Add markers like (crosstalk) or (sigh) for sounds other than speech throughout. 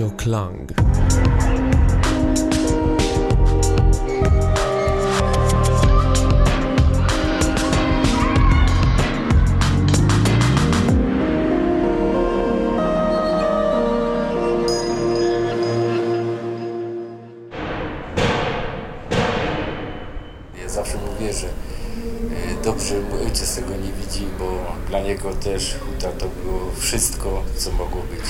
Radio. Ja zawsze mówię, że e, dobrze mój ojciec tego nie widzi, bo dla niego też huta to było wszystko, co mogło być.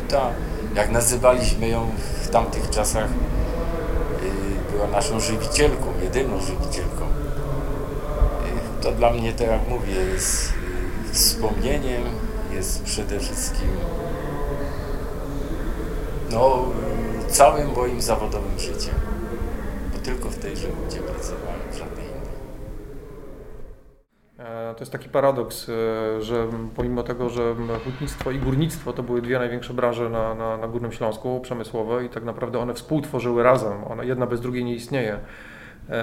Huta, jak nazywaliśmy ją w tamtych czasach, e, była naszą żywicielką, jedyną żywicielką. E, Huta dla mnie, tak jak mówię, jest e, wspomnieniem, jest przede wszystkim no, całym moim zawodowym życiem bo tylko w tejże hucie pracowałem, w żadnej To jest taki paradoks, e, że pomimo tego, że hutnictwo i górnictwo to były dwie największe branże na, na, na Górnym Śląsku, przemysłowe i tak naprawdę one współtworzyły razem, one jedna bez drugiej nie istnieje,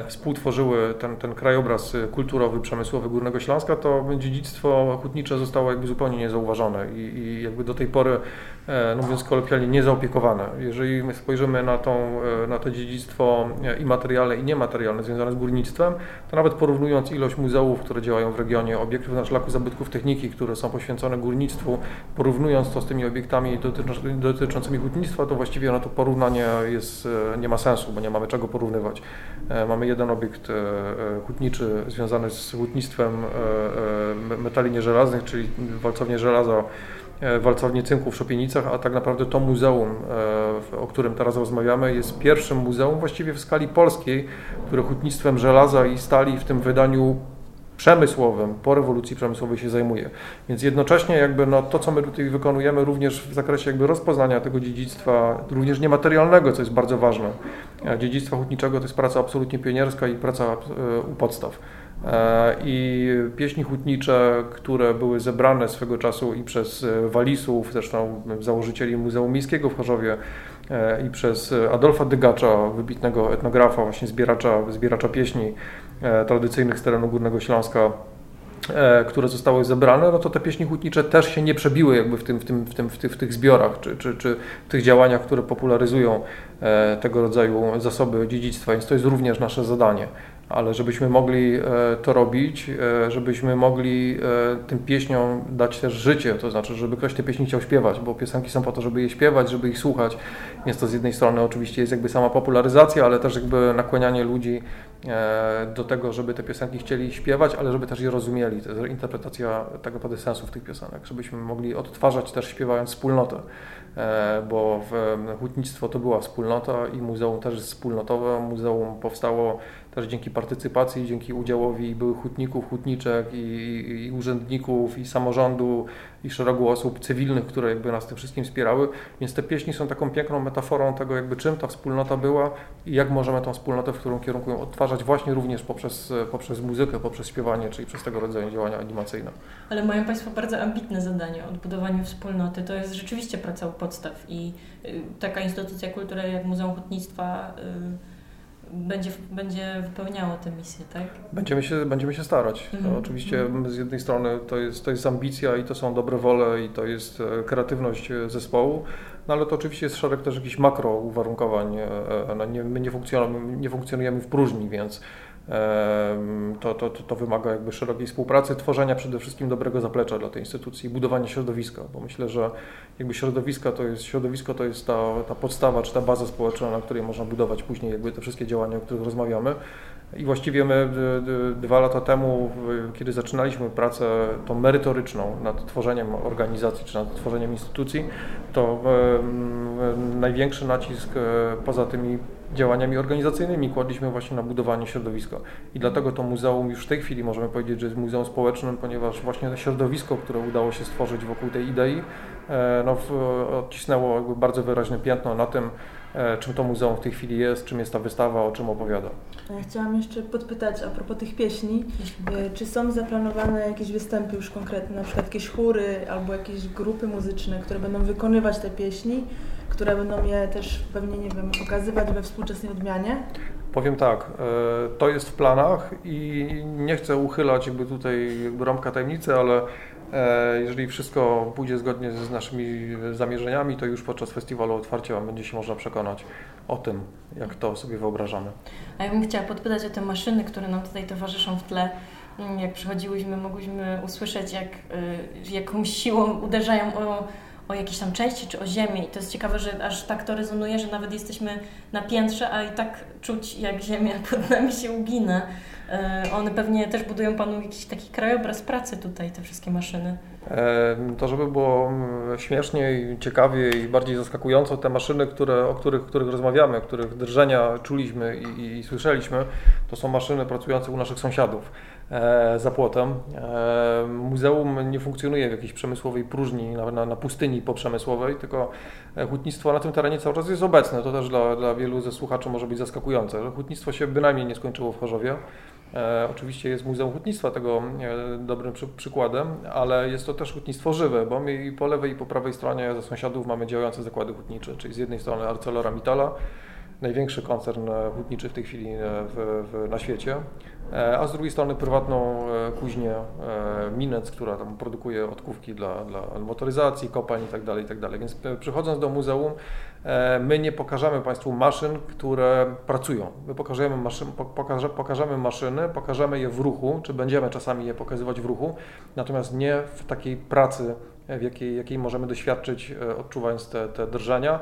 współtworzyły ten, ten krajobraz e, kulturowy, przemysłowy Górnego Śląska, to dziedzictwo hutnicze zostało jakby zupełnie niezauważone i, i jakby do tej pory, e, no mówiąc kolokwialnie, niezaopiekowane. Jeżeli my spojrzymy na, tą, e, na to dziedzictwo e, i materialne i niematerialne związane z górnictwem, to nawet porównując ilość muzeów, które działają w regionie, obiektów na szlaku zabytków techniki, które są poświęcone górnictwu, porównując to z tymi obiektami dotycz- dotyczącymi hutnictwa, to właściwie no to porównanie jest, e, nie ma sensu, bo nie mamy czego porównywać. E, Mamy jeden obiekt e, e, hutniczy związany z hutnictwem e, metali nieżelaznych, czyli walcownie żelaza, walcownię cynku w Szopienicach, a tak naprawdę to muzeum, o którym teraz rozmawiamy, jest pierwszym muzeum właściwie w skali polskiej, które hutnictwem żelaza i stali w tym wydaniu przemysłowym, po rewolucji przemysłowej się zajmuje. Więc jednocześnie jakby no, to, co my tutaj wykonujemy również w zakresie jakby rozpoznania tego dziedzictwa, również niematerialnego, co jest bardzo ważne. E, Dziedzictwa hutniczego to jest praca absolutnie pionierska i praca e, u podstaw. E, I pieśni hutnicze, które były zebrane swego czasu i przez Walisów, zresztą założycieli Muzeum Miejskiego w Chorzowie, i przez Adolfa Dygacza, wybitnego etnografa, właśnie zbieracza, zbieracza pieśni tradycyjnych z terenu Górnego Śląska, e, które zostały zebrane, no to te pieśni hutnicze też się nie przebiły jakby w, tym, w, tym, w, tym, w, tych, w tych zbiorach, czy, czy, czy w tych działaniach, które popularyzują e, tego rodzaju zasoby dziedzictwa, więc to jest również nasze zadanie. Ale żebyśmy mogli e, to robić, e, żebyśmy mogli e, tym pieśniom dać też życie, to znaczy, żeby ktoś te pieśni chciał śpiewać, bo piosenki są po to, żeby je śpiewać, żeby ich słuchać. Więc to z jednej strony oczywiście jest jakby sama popularyzacja, ale też jakby nakłanianie ludzi do tego, żeby te piosenki chcieli śpiewać, ale żeby też je rozumieli. To jest interpretacja tak naprawdę sensu w tych piosenek, żebyśmy mogli odtwarzać też śpiewając wspólnotę, bo w hutnictwo to była wspólnota i muzeum też jest wspólnotowe. Muzeum powstało też dzięki partycypacji, dzięki udziałowi byłych hutników, hutniczek i, i, i urzędników, i samorządu, i szeregu osób cywilnych, które jakby nas tym wszystkim wspierały. Więc te pieśni są taką piękną metaforą tego, jakby czym ta wspólnota była i jak możemy tą wspólnotę, w którą kierunku ją odtwarzać właśnie również poprzez, poprzez muzykę, poprzez śpiewanie, czyli przez tego rodzaju działania animacyjne. Ale mają Państwo bardzo ambitne zadanie odbudowanie wspólnoty. To jest rzeczywiście praca u podstaw i y, taka instytucja kultury jak Muzeum Hutnictwa y, będzie, będzie wypełniało tę misję, tak? Będziemy się, będziemy się starać. Mhm. oczywiście z jednej strony to jest, to jest ambicja i to są dobre wole i to jest e, kreatywność e, zespołu, no ale to oczywiście jest szereg też jakichś makro uwarunkowań. e, No nie, my nie funkcjonujemy, nie funkcjonujemy w próżni, więc to, to, to, wymaga jakby szerokiej współpracy, tworzenia przede wszystkim dobrego zaplecza dla tej instytucji, budowania środowiska, bo myślę, że jakby środowiska to jest, środowisko to jest ta, ta podstawa czy ta baza społeczna, na której można budować później jakby te wszystkie działania, o których rozmawiamy. I właściwie my dwa lata temu, kiedy zaczynaliśmy pracę tą merytoryczną nad tworzeniem organizacji czy nad tworzeniem instytucji, to największy nacisk e, poza tymi działaniami organizacyjnymi kładliśmy właśnie na budowanie środowiska. I dlatego to muzeum już w tej chwili możemy powiedzieć, że jest muzeum społecznym, ponieważ właśnie to środowisko, które udało się stworzyć wokół tej idei, e, no, odcisnęło bardzo wyraźne piętno na tym, e, czym to muzeum w tej chwili jest, czym jest ta wystawa, o czym opowiada. Ja chciałam jeszcze podpytać a propos tych pieśni, e, czy są zaplanowane jakieś występy już konkretne, na przykład jakieś chóry albo jakieś grupy muzyczne, które będą wykonywać te pieśni, które będą je też pewnie, nie wiem, pokazywać we współczesnej odmianie? Powiem tak, e, to jest w planach i nie chcę uchylać jakby tutaj jakby rąbka tajemnicy, ale E, jeżeli wszystko pójdzie zgodnie z naszymi zamierzeniami, to już podczas festiwalu otwarcia będzie się można przekonać o tym, jak to sobie wyobrażamy. A ja bym chciała podpytać o te maszyny, które nam tutaj towarzyszą w tle. Mm, jak przychodziłyśmy, mogłyśmy usłyszeć, jak y, jakąś siłą uderzają o, o jakieś tam części czy o ziemię. I to jest ciekawe, że aż tak to rezonuje, że nawet jesteśmy na piętrze, a i tak czuć, jak ziemia (laughs) pod nami się ugina. Y, one pewnie też budują Panu jakiś taki krajobraz pracy tutaj, te wszystkie maszyny. E, to, żeby było śmieszniej, ciekawiej i bardziej zaskakująco, te maszyny, które, o których, których rozmawiamy, których drżenia czuliśmy i, i, i słyszeliśmy, to są maszyny pracujące u naszych sąsiadów e, za płotem. E, muzeum nie funkcjonuje w jakiejś przemysłowej próżni, na, na, na pustyni poprzemysłowej, tylko hutnictwo na tym terenie cały czas jest obecne. To też dla, dla wielu ze słuchaczy może być zaskakujące. Hutnictwo się bynajmniej nie skończyło w Chorzowie. E, oczywiście jest Muzeum Hutnictwa tego e, dobrym przy, przykładem, ale jest to też hutnictwo żywe, bo my i po lewej i po prawej stronie ze sąsiadów mamy działające zakłady hutnicze, czyli z jednej strony ArcelorMittala, największy koncern e, hutniczy w tej chwili w, w, na świecie, E, a z drugiej strony prywatną e, kuźnię e, Minec, która tam produkuje odkówki dla, dla motoryzacji, kopalń itd., tak itd. Tak Więc przychodząc do muzeum, my nie pokażemy Państwu maszyn, które pracują. My pokażemy, maszyn, pokaże, pokażemy maszyny, pokażemy je w ruchu, czy będziemy czasami je pokazywać w ruchu, natomiast nie w takiej pracy, w jakiej, jakiej możemy doświadczyć, odczuwając te, te drżenia,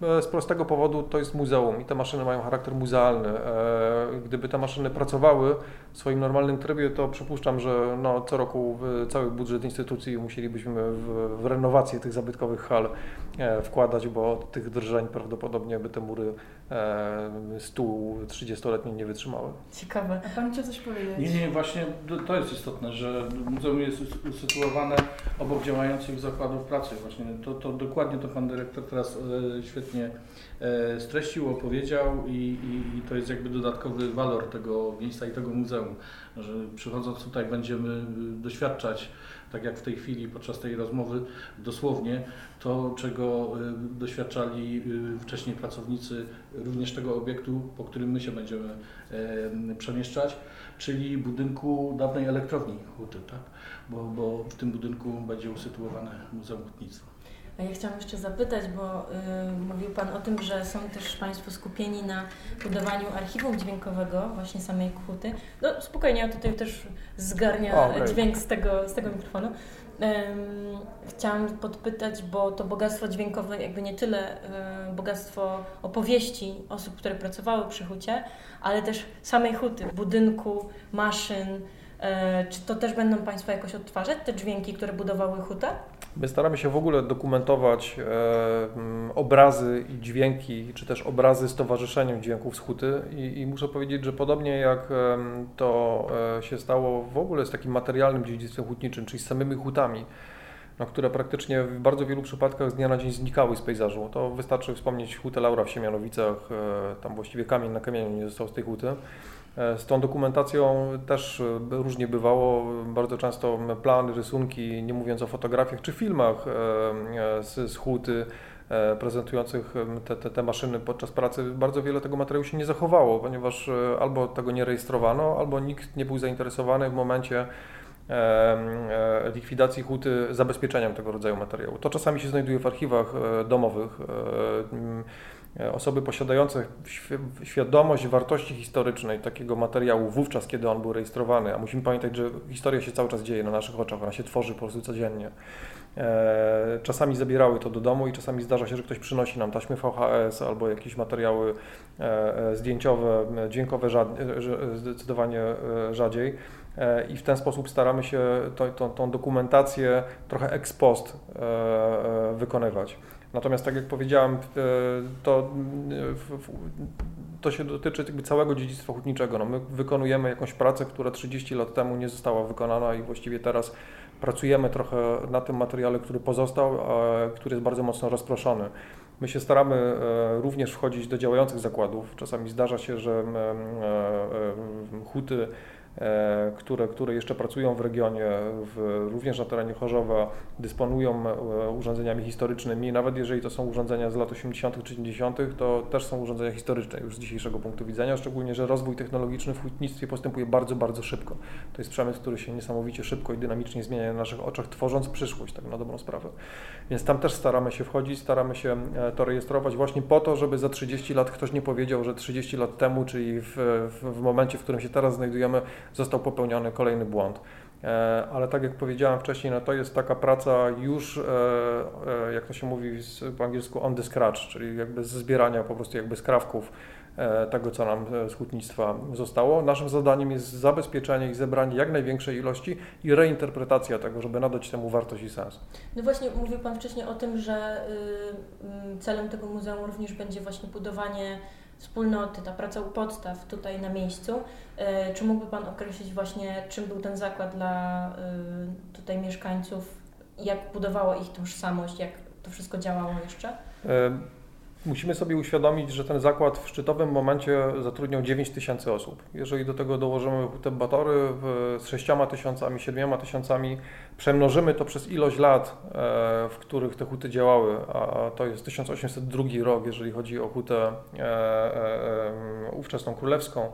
z prostego powodu to jest muzeum i te maszyny mają charakter muzealny. E, gdyby te maszyny pracowały w swoim normalnym trybie, to przypuszczam, że no, co roku cały budżet instytucji musielibyśmy w, w renowację tych zabytkowych hal e, wkładać, bo od tych drżeń prawdopodobnie by te mury e, stół 30-letni nie wytrzymały. Ciekawe. A Pan chciał coś powiedzieć? Nie, nie, właśnie to jest istotne, że muzeum jest usytuowane obok działających zakładów pracy. Właśnie to, to dokładnie to Pan Dyrektor teraz świetnie świetnie e, streścił, opowiedział i, i, i, to jest jakby dodatkowy walor tego miejsca i tego muzeum, że przychodząc tutaj będziemy y, doświadczać, tak jak w tej chwili podczas tej rozmowy, dosłownie to, czego y, doświadczali y, wcześniej pracownicy również tego obiektu, po którym my się będziemy przemieszczać, czyli budynku dawnej elektrowni Huty, tak? bo, bo w tym budynku będzie usytuowane Muzeum Hutnictwa. A ja chciałam jeszcze zapytać, bo y, mówił Pan o tym, że są też Państwo skupieni na budowaniu archiwum dźwiękowego, właśnie samej Khuty. No spokojnie, ja tutaj też zgarnia o, okay. dźwięk z tego, z tego mikrofonu. Chciałam podpytać, bo to bogactwo dźwiękowe, jakby nie tyle y, bogactwo opowieści osób, które pracowały przy hucie, ale też samej huty, budynku, maszyn. Y, czy to też będą Państwo jakoś odtwarzać, te dźwięki, które budowały hutę? My staramy się w ogóle dokumentować e, obrazy i dźwięki, czy też obrazy z towarzyszeniem dźwięków z huty I, i muszę powiedzieć, że podobnie jak e, to e, się stało w ogóle z takim materialnym dziedzictwem hutniczym, czyli z samymi hutami, no, które praktycznie w bardzo wielu przypadkach z dnia na dzień znikały z pejzażu. To wystarczy wspomnieć hutę Laura w Siemianowicach, e, tam właściwie kamień na kamieniu nie został z tej huty. E, z tą dokumentacją też e, różnie bywało. Bardzo często plany, rysunki, nie mówiąc o fotografiach czy filmach e, z, z huty prezentujących te, te, te, maszyny podczas pracy, bardzo wiele tego materiału się nie zachowało, ponieważ albo tego nie rejestrowano, albo nikt nie był zainteresowany w momencie likwidacji huty zabezpieczeniem tego rodzaju materiału. To czasami się znajduje w archiwach domowych. E, osoby posiadające świadomość wartości historycznej takiego materiału wówczas, kiedy on był rejestrowany, a musimy pamiętać, że historia się cały czas dzieje na naszych oczach, ona się tworzy po prostu codziennie. E, czasami zabierały to do domu i czasami zdarza się, że ktoś przynosi nam taśmy VHS albo jakieś materiały e, zdjęciowe, dźwiękowe zdecydowanie rzadziej i w ten sposób staramy się to, to, tą dokumentację trochę ex post wykonywać. Natomiast tak jak powiedziałem, e, to, e, to się dotyczy jakby całego dziedzictwa hutniczego. No, my wykonujemy jakąś pracę, która 30 lat temu nie została wykonana i właściwie teraz pracujemy trochę na tym materiale, który pozostał, który jest bardzo mocno rozproszony. My się staramy e, również wchodzić do działających zakładów. Czasami zdarza się, że huty które, które jeszcze pracują w regionie, w, również na terenie Chorzowa, dysponują e, urządzeniami historycznymi. Nawet jeżeli to są urządzenia z lat 80. czy 90., to też są urządzenia historyczne już z dzisiejszego punktu widzenia, szczególnie, że rozwój technologiczny w hutnictwie postępuje bardzo, bardzo szybko. To jest przemysł, który się niesamowicie szybko i dynamicznie zmienia na naszych oczach, tworząc przyszłość, tak na dobrą sprawę. Więc tam też staramy się wchodzić, staramy się e, to rejestrować właśnie po to, żeby za 30 lat ktoś nie powiedział, że 30 lat temu, czyli w, w, w momencie, w którym się teraz znajdujemy, został popełniony kolejny błąd. E, ale tak jak powiedziałem wcześniej, no to jest taka praca już, e, jak to się mówi po angielsku, on the scratch, czyli jakby z zbierania po prostu jakby skrawków E, tego, co nam z hutnictwa zostało. Naszym zadaniem jest zabezpieczenie i zebranie jak największej ilości i reinterpretacja tego, żeby nadać temu wartość i sens. No właśnie, mówił Pan wcześniej o tym, że y, celem tego muzeum również będzie właśnie budowanie wspólnoty, ta praca u podstaw tutaj na miejscu. Y, czy mógłby Pan określić właśnie, czym był ten zakład dla y, tutaj mieszkańców, jak budowało ich tożsamość, jak to wszystko działało jeszcze? Musimy sobie uświadomić, że ten zakład w szczytowym momencie zatrudniał 9 tysięcy osób. Jeżeli do tego dołożymy te batory z 6 tysiącami, 7 tysiącami, przemnożymy to przez ilość lat, e, w których te huty działały, a to jest 1802 rok, jeżeli chodzi o hutę e, e, ówczesną królewską,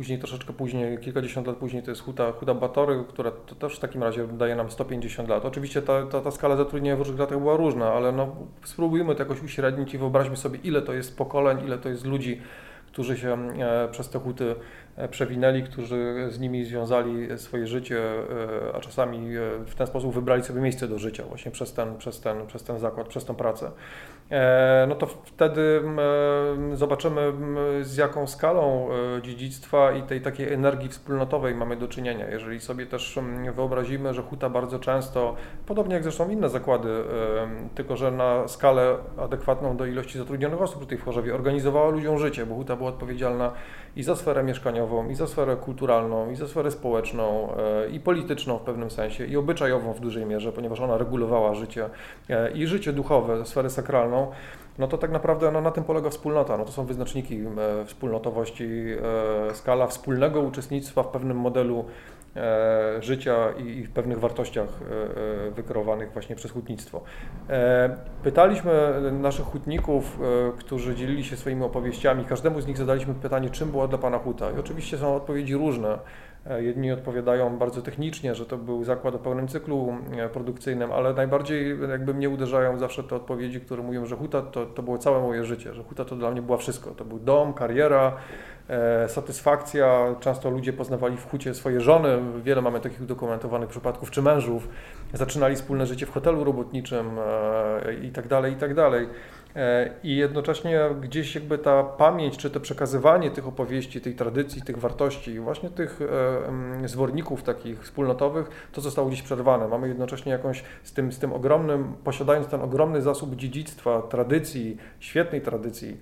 Później, troszeczkę później, kilkadziesiąt lat później to jest Huta, Huta Batory, która to też w takim razie daje nam 150 lat. Oczywiście ta, ta, ta skala zatrudnienia w różnych latach była różna, ale no, spróbujmy to jakoś uśrednić i wyobraźmy sobie, ile to jest pokoleń, ile to jest ludzi, którzy się e, przez te huty przewinęli, którzy z nimi związali swoje życie, e, a czasami w ten sposób wybrali sobie miejsce do życia właśnie przez ten, przez ten, przez ten zakład, przez tą pracę. No to wtedy zobaczymy z jaką skalą dziedzictwa i tej takiej energii wspólnotowej mamy do czynienia. Jeżeli sobie też wyobrazimy, że huta bardzo często, podobnie jak zresztą inne zakłady, tylko że na skalę adekwatną do ilości zatrudnionych osób tutaj w Chorzowie, organizowała ludziom życie, bo huta była odpowiedzialna i za sferę i za sferę kulturalną, i za sferę społeczną, e, i polityczną w pewnym sensie, i obyczajową w dużej mierze, ponieważ ona regulowała życie e, i życie duchowe, sferę sakralną no to tak naprawdę no, na tym polega wspólnota. No to są wyznaczniki e, wspólnotowości, skala wspólnego uczestnictwa w pewnym modelu życia i, w pewnych wartościach e, e wykreowanych właśnie przez hutnictwo. E, pytaliśmy naszych hutników, którzy dzielili się swoimi opowieściami, każdemu z nich zadaliśmy pytanie, czym była dla Pana huta. I oczywiście są odpowiedzi różne. E, jedni odpowiadają bardzo technicznie, że to był zakład o pełnym cyklu e, produkcyjnym, ale najbardziej jakby mnie uderzają zawsze te odpowiedzi, które mówią, że huta to, to było całe moje życie, że huta to dla mnie była wszystko. To był dom, kariera, e, satysfakcja. Często ludzie poznawali w hucie swoje żony. Wiele mamy takich udokumentowanych przypadków, czy mężów. Zaczynali wspólne życie w hotelu robotniczym e, i tak dalej, i tak dalej. E, I jednocześnie gdzieś jakby ta pamięć, czy to przekazywanie tych opowieści, tej tradycji, tych wartości, właśnie tych e, zworników takich wspólnotowych, to zostało gdzieś przerwane. Mamy jednocześnie jakąś z tym, z tym ogromnym, posiadając ten ogromny zasób dziedzictwa, tradycji, świetnej tradycji,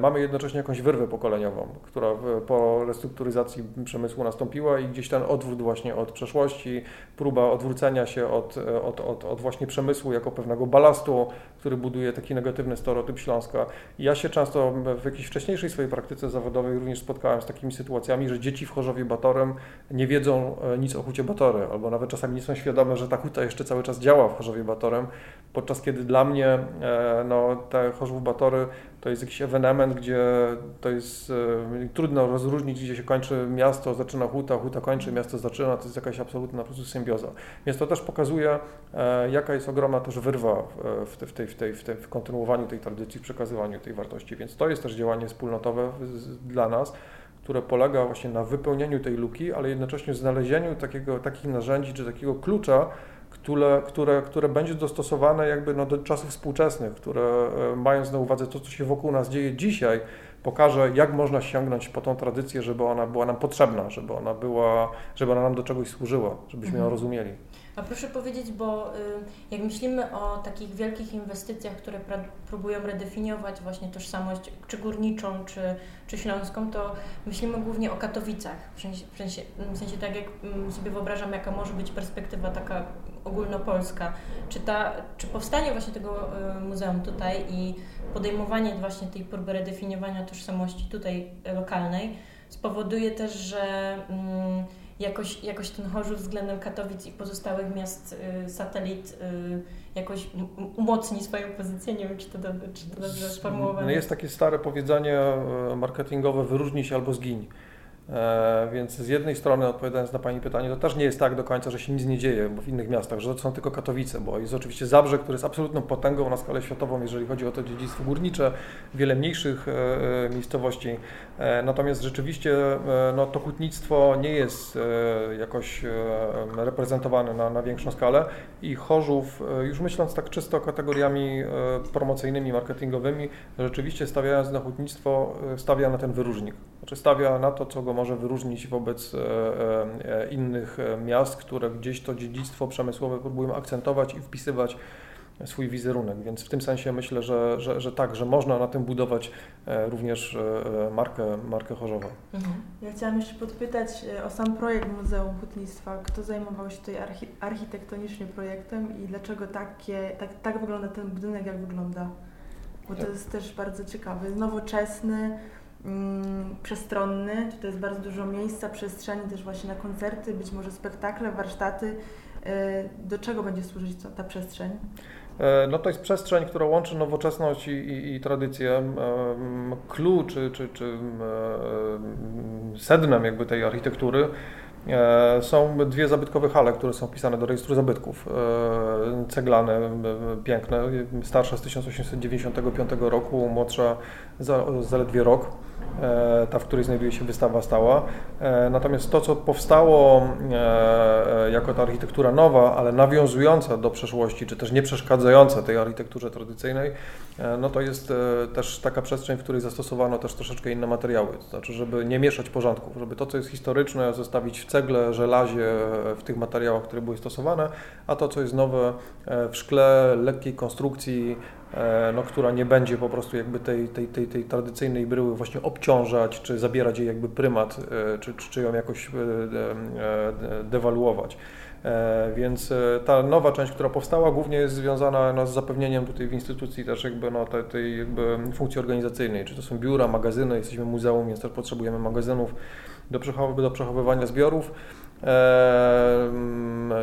mamy jednocześnie jakąś wyrwę pokoleniową, która po restrukturyzacji przemysłu nastąpiła i gdzieś ten odwrót właśnie od przeszłości, próba odwrócenia się od, od, od, od właśnie przemysłu jako pewnego balastu, który buduje taki negatywny stereotyp Śląska. Ja się często w jakiejś wcześniejszej swojej praktyce zawodowej również spotkałem z takimi sytuacjami, że dzieci w Chorzowie Batorem nie wiedzą e, nic o hucie Batory, albo nawet czasami nie są świadome, że ta huta jeszcze cały czas działa w Chorzowie Batorem, podczas kiedy dla mnie e, no, te Chorzów Batory to jest jakiś ewenement, gdzie to jest e, trudno rozróżnić, gdzie się kończy miasto, zaczyna huta, huta kończy, miasto zaczyna, to jest jakaś absolutna po prostu symbioza. Więc to też pokazuje, e, jaka jest ogromna też wyrwa w, te, w, tej, w, tej, w, tej, w kontynuowaniu tej tradycji, w przekazywaniu tej wartości. Więc to jest też działanie wspólnotowe dla nas, które polega właśnie na wypełnieniu tej luki, ale jednocześnie znalezieniu takiego, takich narzędzi czy takiego klucza, które, które, które będzie dostosowane jakby no do czasów współczesnych, które e, mając na uwadze to, co się wokół nas dzieje dzisiaj, pokaże, jak można sięgnąć po tą tradycję, żeby ona była nam potrzebna, żeby ona była, żeby ona nam do czegoś służyła, żebyśmy mhm. ją rozumieli. A proszę powiedzieć, bo y, jak myślimy o takich wielkich inwestycjach, które próbują redefiniować właśnie tożsamość czy górniczą, czy, czy śląską, to myślimy głównie o Katowicach. W sensie, w sensie, w sensie tak jak mm, sobie wyobrażam, jaka może być perspektywa taka ogólnopolska. Czy, ta, czy powstanie właśnie tego y, muzeum tutaj i podejmowanie właśnie tej próby redefiniowania tożsamości tutaj lokalnej, spowoduje też, że mm, jakoś, jakoś ten Chorzów względem Katowic i pozostałych miast y, satelit y, jakoś umocni swoją pozycję. Nie wiem, czy to, dobrze, czy to dobrze sformułowane. No jest takie stare powiedzenie e, marketingowe, wyróżnij się albo zgiń. E, więc z jednej strony, odpowiadając na Pani pytanie, to też nie jest tak do końca, że się nic nie dzieje w innych miastach, że to są tylko Katowice, bo jest oczywiście Zabrze, które jest absolutną potęgą na skalę światową, jeżeli chodzi o to dziedzictwo górnicze, wiele mniejszych e, miejscowości. Natomiast rzeczywiście no, to hutnictwo nie jest jakoś reprezentowane na, na większą skalę i Chorzów, już myśląc tak czysto kategoriami promocyjnymi, marketingowymi, rzeczywiście stawiając na hutnictwo, stawia na ten wyróżnik. Znaczy stawia na to, co go może wyróżnić wobec e, e, e, innych miast, które gdzieś to dziedzictwo przemysłowe próbują akcentować i wpisywać swój wizerunek, więc w tym sensie myślę, że, że, że tak, że można na tym budować również markę, markę Chorzowa. Mhm. Ja chciałam jeszcze podpytać o sam projekt Muzeum Hutnictwa. Kto zajmował się tutaj archi architektonicznie projektem i dlaczego takie, tak, tak wygląda ten budynek, jak wygląda? Bo to jest też bardzo ciekawy, nowoczesny, mm, przestronny. Tutaj jest bardzo dużo miejsca, przestrzeni też właśnie na koncerty, być może spektakle, warsztaty. E, do czego będzie służyć ta przestrzeń? E, no to jest przestrzeń, która łączy nowoczesność i, i, i tradycję. Clue czy, czy, czy sednem jakby tej architektury e, są dwie zabytkowe hale, które są wpisane do rejestru zabytków. Ceglane, piękne, starsza z 1895 roku, młodsza zaledwie rok. E, ta, w której znajduje się wystawa stała. E, natomiast to, co powstało e, jako ta architektura nowa, ale nawiązująca do przeszłości, czy też nie przeszkadzająca tej architekturze tradycyjnej, no to jest też taka przestrzeń, w której zastosowano też troszeczkę inne materiały. To znaczy, żeby nie mieszać porządków, żeby to, co jest historyczne, zostawić w cegle, żelazie, w tych materiałach, które były stosowane, a to, co jest nowe, w szkle, lekkiej konstrukcji, no, która nie będzie po prostu jakby tej, tej, tej, tej tradycyjnej bryły właśnie obciążać, czy zabierać jej jakby prymat, e, czy, czy ją jakoś e, dewaluować. Więc ta nowa część, która powstała, głównie jest związana no, z zapewnieniem tutaj w instytucji też jakby no, tej, tej jakby funkcji organizacyjnej, czy to są biura, magazyny, jesteśmy muzeum, więc też potrzebujemy magazynów do, przechow do przechowywania zbiorów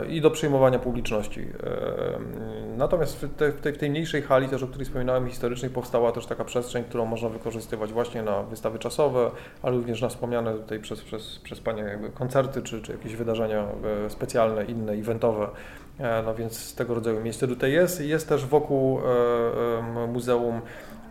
i do przyjmowania publiczności. Natomiast w tej, w tej, mniejszej hali, też o której wspominałem, historycznej, powstała też taka przestrzeń, którą można wykorzystywać właśnie na wystawy czasowe, ale również na wspomniane tutaj przez, przez, przez Panie koncerty, czy, czy jakieś wydarzenia e, specjalne, inne, eventowe. E, no więc tego rodzaju miejsce tutaj jest. Jest też wokół e, muzeum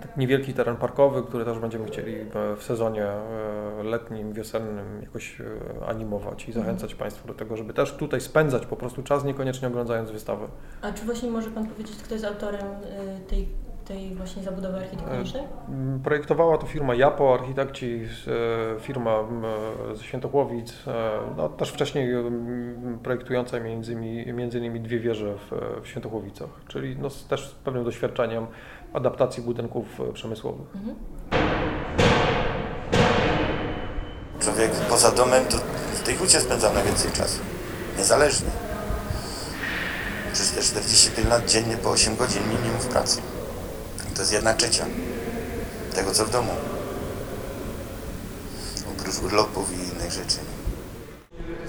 tak niewielki teren parkowy, który też będziemy chcieli w sezonie e, letnim, wiosennym jakoś e, animować i mhm. zachęcać mhm. Państwa do tego, żeby też tutaj spędzać po prostu czas, niekoniecznie oglądając wystawę. A czy właśnie może Pan powiedzieć, kto jest autorem e, tej, tej właśnie zabudowy architektonicznej? Projektowała to firma Japo, architekci, firma ze Świętochłowic, no też wcześniej projektująca między innymi, między innymi dwie wieże w, w Świętochłowicach, czyli no też z pewnym doświadczeniem adaptacji budynków e, przemysłowych. Mhm. Człowiek poza domem to w tej hucie spędzał najwięcej czasu. Niezależnie. Przez te 45 lat dziennie po 8 godzin minimum w pracy. To jest jedna trzecia tego, co w domu. Oprócz urlopów i innych rzeczy.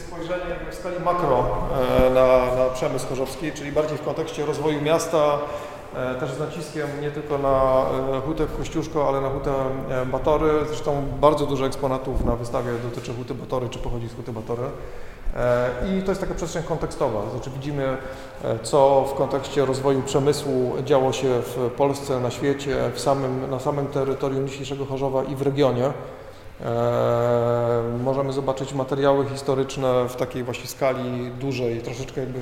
Spojrzenie w skali makro e, na, na przemysł chorzowski, czyli bardziej w kontekście rozwoju miasta, E, też z naciskiem nie tylko na e, hutę Kościuszko, ale na hutę Batory. Zresztą bardzo dużo eksponatów na wystawie dotyczy huty Batory, czy pochodzi z huty Batory. I to jest taka przestrzeń kontekstowa. Znaczy widzimy, co w kontekście rozwoju przemysłu działo się w Polsce, na świecie, w samym, na samym terytorium dzisiejszego Chorzowa i w regionie. E, możemy zobaczyć materiały historyczne w takiej właśnie skali dużej, troszeczkę jakby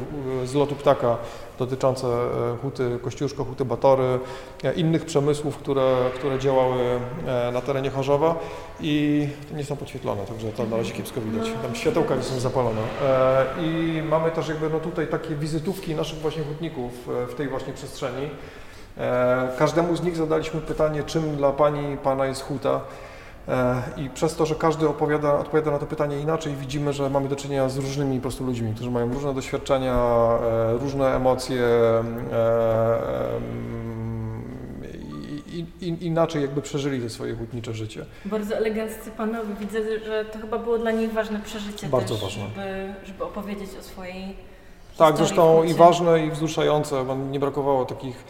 z lotu ptaka dotyczące e, huty Kościuszko, huty Batory, e, innych przemysłów, które, które działały na terenie Chorzowa i nie są podświetlone, także to na razie kiepsko widać. Tam światełka nie są zapalone. I mamy też jakby no tutaj takie wizytówki naszych właśnie hutników w tej właśnie przestrzeni. Każdemu z nich zadaliśmy pytanie, czym dla Pani, Pana jest huta. E, I przez to, że każdy opowiada, odpowiada na to pytanie inaczej, widzimy, że mamy do czynienia z różnymi po prostu ludźmi, którzy mają różne doświadczenia, e, różne emocje e, i, i, inaczej jakby przeżyli te swoje hutnicze życie. Bardzo eleganccy panowie. Widzę, że to chyba było dla nich ważne przeżycie Bardzo też, ważne. Żeby, żeby opowiedzieć o swojej Tak, zresztą i ważne, i wzruszające, bo nie brakowało takich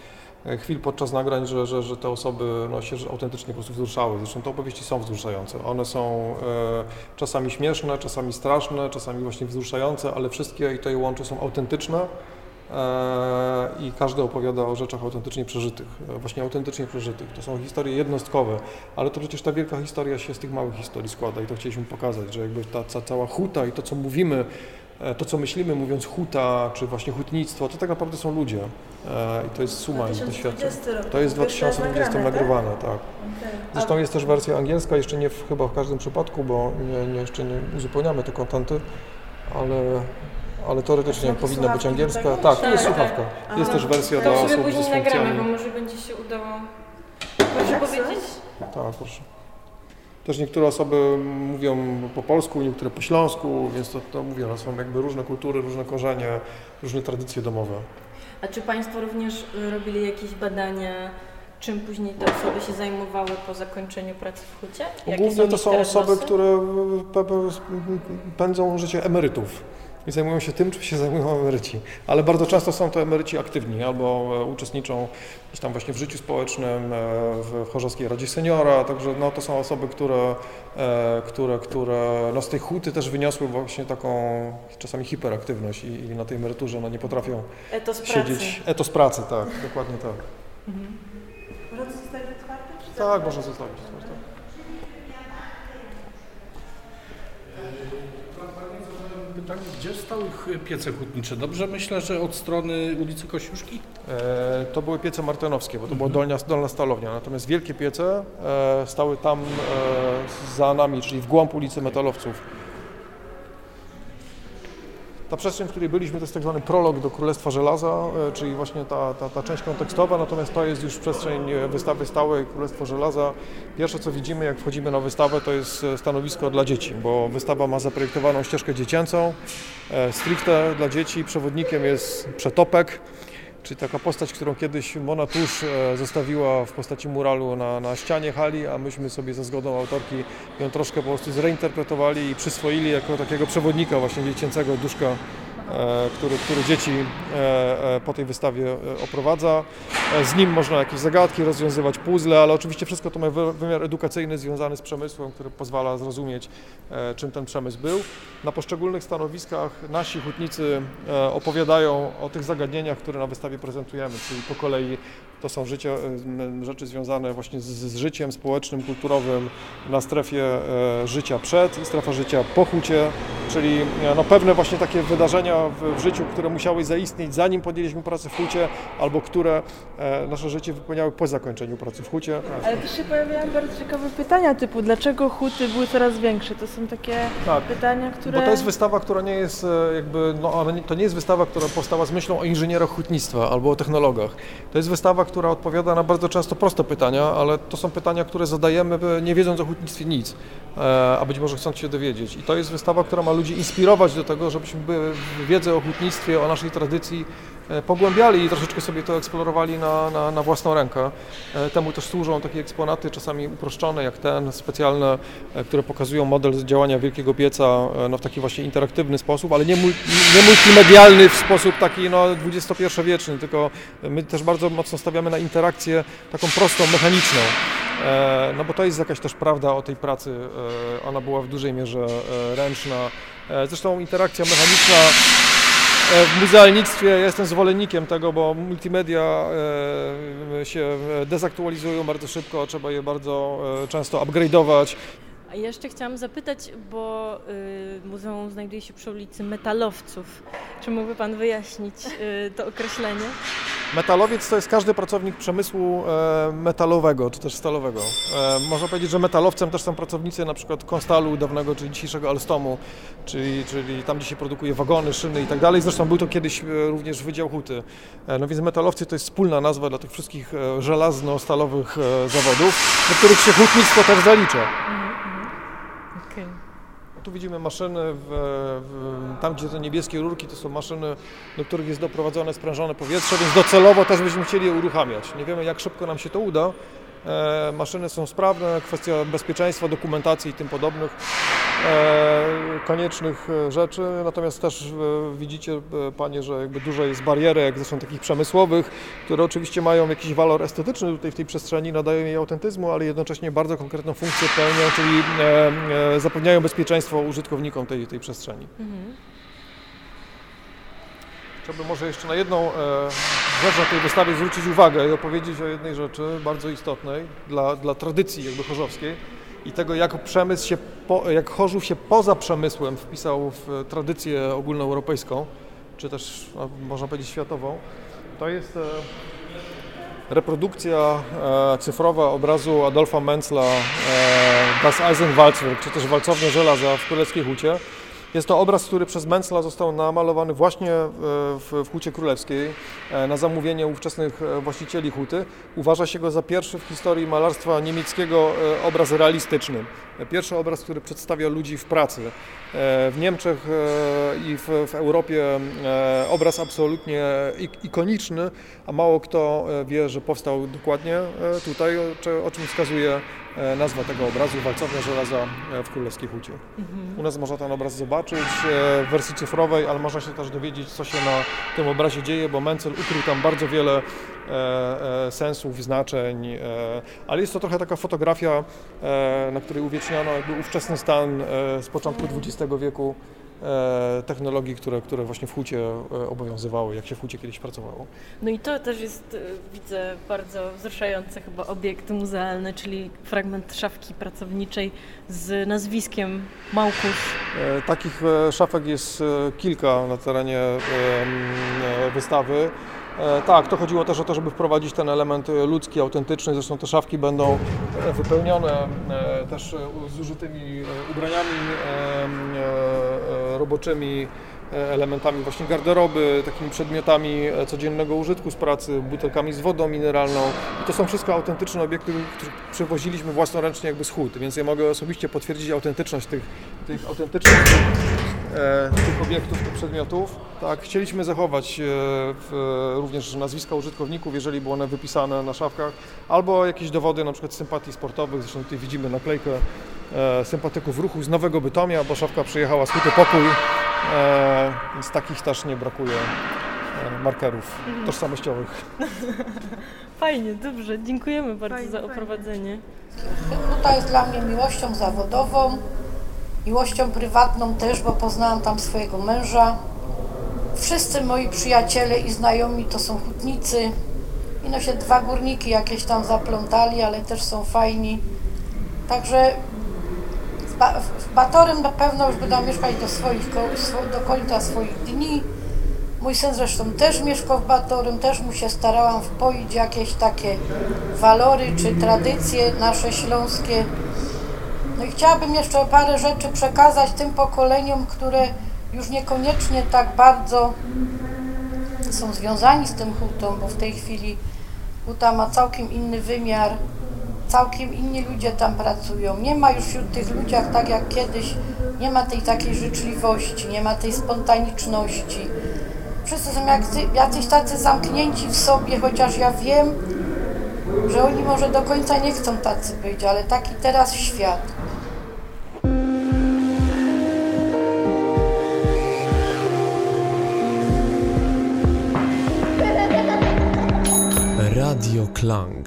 chwil podczas nagrań, że, że, że te osoby no, się autentycznie po prostu wzruszały. Zresztą te opowieści są wzruszające. One są e, czasami śmieszne, czasami straszne, czasami właśnie wzruszające, ale wszystkie i to je łączy są autentyczne e, i każdy opowiada o rzeczach autentycznie przeżytych, e, właśnie autentycznie przeżytych. To są historie jednostkowe, ale to przecież ta wielka historia się z tych małych historii składa i to chcieliśmy pokazać, że jakby ta, ta cała huta i to, co mówimy, e, to, co myślimy, mówiąc huta, czy właśnie hutnictwo, to tak naprawdę są ludzie. E, I to jest suma ich doświadczeń. 2020 rok. To jest w Pierwszy raz 2020 nagrane, tak? nagrywane, tak. Okej. Zresztą jest też wersja angielska, jeszcze nie w, chyba w każdym przypadku, bo nie, nie, jeszcze nie uzupełniamy te kontenty, ale, ale teoretycznie powinna być angielska. Tak, to jest Tak, słuchawka. tak. Jest Aha. też wersja To dla sobie osób później z nagramy, bo dysfunkcjami. może będzie się udało. Proszę Tak, powiedzieć. Tak, proszę. Też niektóre osoby mówią po polsku, niektóre po śląsku, więc to, to mówię, no, są jakby różne kultury, różne korzenie, różne tradycje domowe. A czy Państwo również y, robili jakieś badania, czym później te osoby się zajmowały po zakończeniu pracy w hucie? Jakie Głównie to są osoby, które pe- pędzą życie emerytów i zajmują się tym, czym się zajmują emeryci. Ale bardzo często są to emeryci aktywni albo e, uczestniczą gdzieś tam właśnie w życiu społecznym, e, w Chorzowskiej Radzie Seniora, także no, to są osoby, które, e, które, które no, z tej huty też wyniosły właśnie taką czasami hiperaktywność i, i na tej emeryturze no, nie potrafią Etos pracy. siedzieć. Etos pracy, tak, dokładnie tak. Mhm. Można to zostawić otwarte? czy Tak, można zostawić. Tak. Pytanie, gdzie stały piece hutnicze? Dobrze myślę, że od strony ulicy Kościuszki? E, To były piece martynowskie, bo to była dolnia, dolna stalownia. Natomiast wielkie piece e, stały tam e, za nami, czyli w głąb ulicy Metalowców. Ta przestrzeń, w której byliśmy, to jest tak zwany prolog do Królestwa Żelaza, e, czyli właśnie ta, ta, ta część kontekstowa, natomiast to jest już przestrzeń e, wystawy stałej Królestwo Żelaza. Pierwsze, co widzimy, jak wchodzimy na wystawę, to jest e, stanowisko dla dzieci, bo wystawa ma zaprojektowaną ścieżkę dziecięcą, stricte dla dzieci. Przewodnikiem jest Przetopek, czyli taka postać, którą kiedyś Mona Tusz e, zostawiła w postaci muralu na, na ścianie hali, a myśmy sobie ze zgodą autorki ją troszkę po prostu zreinterpretowali i przyswoili jako takiego przewodnika właśnie dziecięcego duszka, który, który dzieci e, e, po tej wystawie e, oprowadza. E, Z nim można jakieś zagadki rozwiązywać, puzzle, ale oczywiście wszystko to ma wy- wymiar edukacyjny związany z przemysłem, który pozwala zrozumieć, e, czym ten przemysł był. Na poszczególnych stanowiskach nasi hutnicy e, opowiadają o tych zagadnieniach, które na wystawie prezentujemy, czyli po kolei to są życie, e, rzeczy związane właśnie z, z życiem społecznym, kulturowym na strefie e, życia przed i strefa życia po hucie, czyli e, no, pewne właśnie takie wydarzenia w, w życiu, które musiały zaistnieć zanim podjęliśmy pracę w hucie, albo które e, nasze życie wypełniały po zakończeniu pracy w hucie. Ale też się pojawiają bardzo ciekawe pytania typu dlaczego huty były coraz większe? To są takie Tak. pytania, które... Bo to jest wystawa, która nie jest e, jakby, no to nie jest wystawa, która powstała z myślą o inżynierach hutnictwa albo o technologach. To jest wystawa, która odpowiada na bardzo często proste pytania, ale to są pytania, które zadajemy nie wiedząc o hutnictwie nic, e, a być może chcąc się dowiedzieć. I to jest wystawa, która ma ludzi inspirować do tego, żebyśmy by- wiedzę o hutnictwie, o naszej tradycji e, pogłębiali i troszeczkę sobie to eksplorowali na, na, na własną rękę. E, Temu też służą takie eksponaty, czasami uproszczone jak ten, specjalne, e, które pokazują model działania wielkiego pieca no, w taki właśnie interaktywny sposób, ale nie, nie multimedialny w sposób taki no, XXI-wieczny, tylko my też bardzo mocno stawiamy na interakcję taką prostą, mechaniczną. No bo to jest jakaś też prawda o tej pracy, ona była w dużej mierze ręczna. E, Zresztą interakcja mechaniczna E, W muzealnictwie ja jestem zwolennikiem tego, bo multimedia e, się dezaktualizują bardzo szybko, trzeba je bardzo często upgrade'ować. A jeszcze chciałam zapytać, bo y, muzeum znajduje się przy ulicy Metalowców. Czy mógłby Pan wyjaśnić y, to określenie? Metalowiec to jest każdy pracownik przemysłu e, metalowego czy też stalowego. E, Można powiedzieć, że metalowcem też są pracownicy na przykład Konstalu dawnego, czyli dzisiejszego Alstomu, czyli, czyli tam, gdzie się produkuje wagony, szyny i tak dalej. Zresztą był to kiedyś e, również Wydział Huty. E, No więc metalowcy to jest wspólna nazwa dla tych wszystkich e, żelazno-stalowych e, zawodów, do których się hutnictwo też zalicza. Okej. Tu widzimy maszyny, w, w, tam gdzie te niebieskie rurki to są maszyny, do których jest doprowadzone sprężone powietrze, więc docelowo też byśmy chcieli je uruchamiać. Nie wiemy jak szybko nam się to uda, maszyny są sprawne, kwestia bezpieczeństwa, dokumentacji i tym podobnych e, koniecznych e, rzeczy, natomiast też e, widzicie e, Panie, że jakby dużo jest barierek, zresztą takich przemysłowych, które oczywiście mają jakiś walor estetyczny tutaj w tej przestrzeni, nadają jej autentyzmu, ale jednocześnie bardzo konkretną funkcję pełnią, czyli e, e, zapewniają bezpieczeństwo użytkownikom tej, tej przestrzeni. Chciałbym może jeszcze na jedną e, rzecz na tej wystawie zwrócić uwagę i opowiedzieć o jednej rzeczy bardzo istotnej dla, dla tradycji jakby chorzowskiej i tego, jak przemysł się, po, jak Chorzów się poza przemysłem wpisał w tradycję ogólnoeuropejską, czy też no, można powiedzieć światową. To jest e, reprodukcja e, cyfrowa obrazu Adolfa Menzla e, Das Eisenwalzwerk, czy też Walcownia Żelaza w Królewskiej Hucie. Jest to obraz, który przez Menzla został namalowany właśnie e, w, w Hucie Królewskiej e, na zamówienie ówczesnych e, właścicieli huty. Uważa się go za pierwszy w historii malarstwa niemieckiego obraz realistyczny. Pierwszy obraz, który przedstawia ludzi w pracy. W Niemczech i w, w Europie obraz absolutnie ik- ikoniczny, a mało kto wie, że powstał dokładnie tutaj, o, czy- o czym wskazuje nazwa tego obrazu, Walcownia Żelaza e, w Królewskiej Hucie. U nas można ten obraz zobaczyć e, w wersji cyfrowej, ale można się też dowiedzieć, co się na tym obrazie dzieje, bo Mencel ukrył tam bardzo wiele e, e, sensów, znaczeń, e, ale jest to trochę taka fotografia, e, na której uwieczniano jakby ówczesny stan e, z początku XX wieku e, technologii, które, które właśnie w hucie e, obowiązywały, jak się w hucie kiedyś pracowało. No i to też jest, y, widzę, bardzo wzruszający chyba obiekt muzealny, czyli fragment szafki pracowniczej z nazwiskiem Małkusz. E, Takich e, szafek jest e, kilka na terenie e, wystawy. E, Tak, to chodziło też o to, żeby wprowadzić ten element e, ludzki, autentyczny. Zresztą te szafki będą e, wypełnione e, też e, zużytymi e, ubraniami e, e, roboczymi, e, elementami właśnie garderoby, takimi przedmiotami e, codziennego użytku z pracy, butelkami z wodą mineralną. I to są wszystko autentyczne obiekty, które przywoziliśmy własnoręcznie jakby z hut, więc ja mogę osobiście potwierdzić autentyczność tych, tych autentycznych tych obiektów, tych przedmiotów. Tak, chcieliśmy zachować e, również nazwiska użytkowników, jeżeli były one wypisane na szafkach, albo jakieś dowody na przykład sympatii sportowych. Zresztą tutaj widzimy naklejkę e, sympatyków ruchu z Nowego Bytomia, bo szafka przyjechała z Huty Pokój, e, więc takich też nie brakuje e, markerów tożsamościowych. (laughs) Fajnie, dobrze, dziękujemy bardzo Fajnie, za fajnie. oprowadzenie. Huta jest dla mnie miłością zawodową, miłością prywatną też, bo poznałam tam swojego męża. Wszyscy moi przyjaciele i znajomi to są hutnicy. I no się dwa górniki jakieś tam zaplątali, ale też są fajni. Także w, ba- w Batorym na pewno już będą mieszkać do, swoich, do końca swoich dni. Mój syn zresztą też mieszkał w Batorym, też mu się starałam wpoić jakieś takie walory czy tradycje nasze śląskie. No i chciałabym jeszcze parę rzeczy przekazać tym pokoleniom, które już niekoniecznie tak bardzo są związani z tym hutą, bo w tej chwili huta ma całkiem inny wymiar, całkiem inni ludzie tam pracują. Nie ma już wśród tych ludziach, tak jak kiedyś, nie ma tej takiej życzliwości, nie ma tej spontaniczności. Wszyscy są jak, jacyś tacy zamknięci w sobie, chociaż ja wiem, że oni może do końca nie chcą tacy być, ale taki teraz świat. Radio Klang.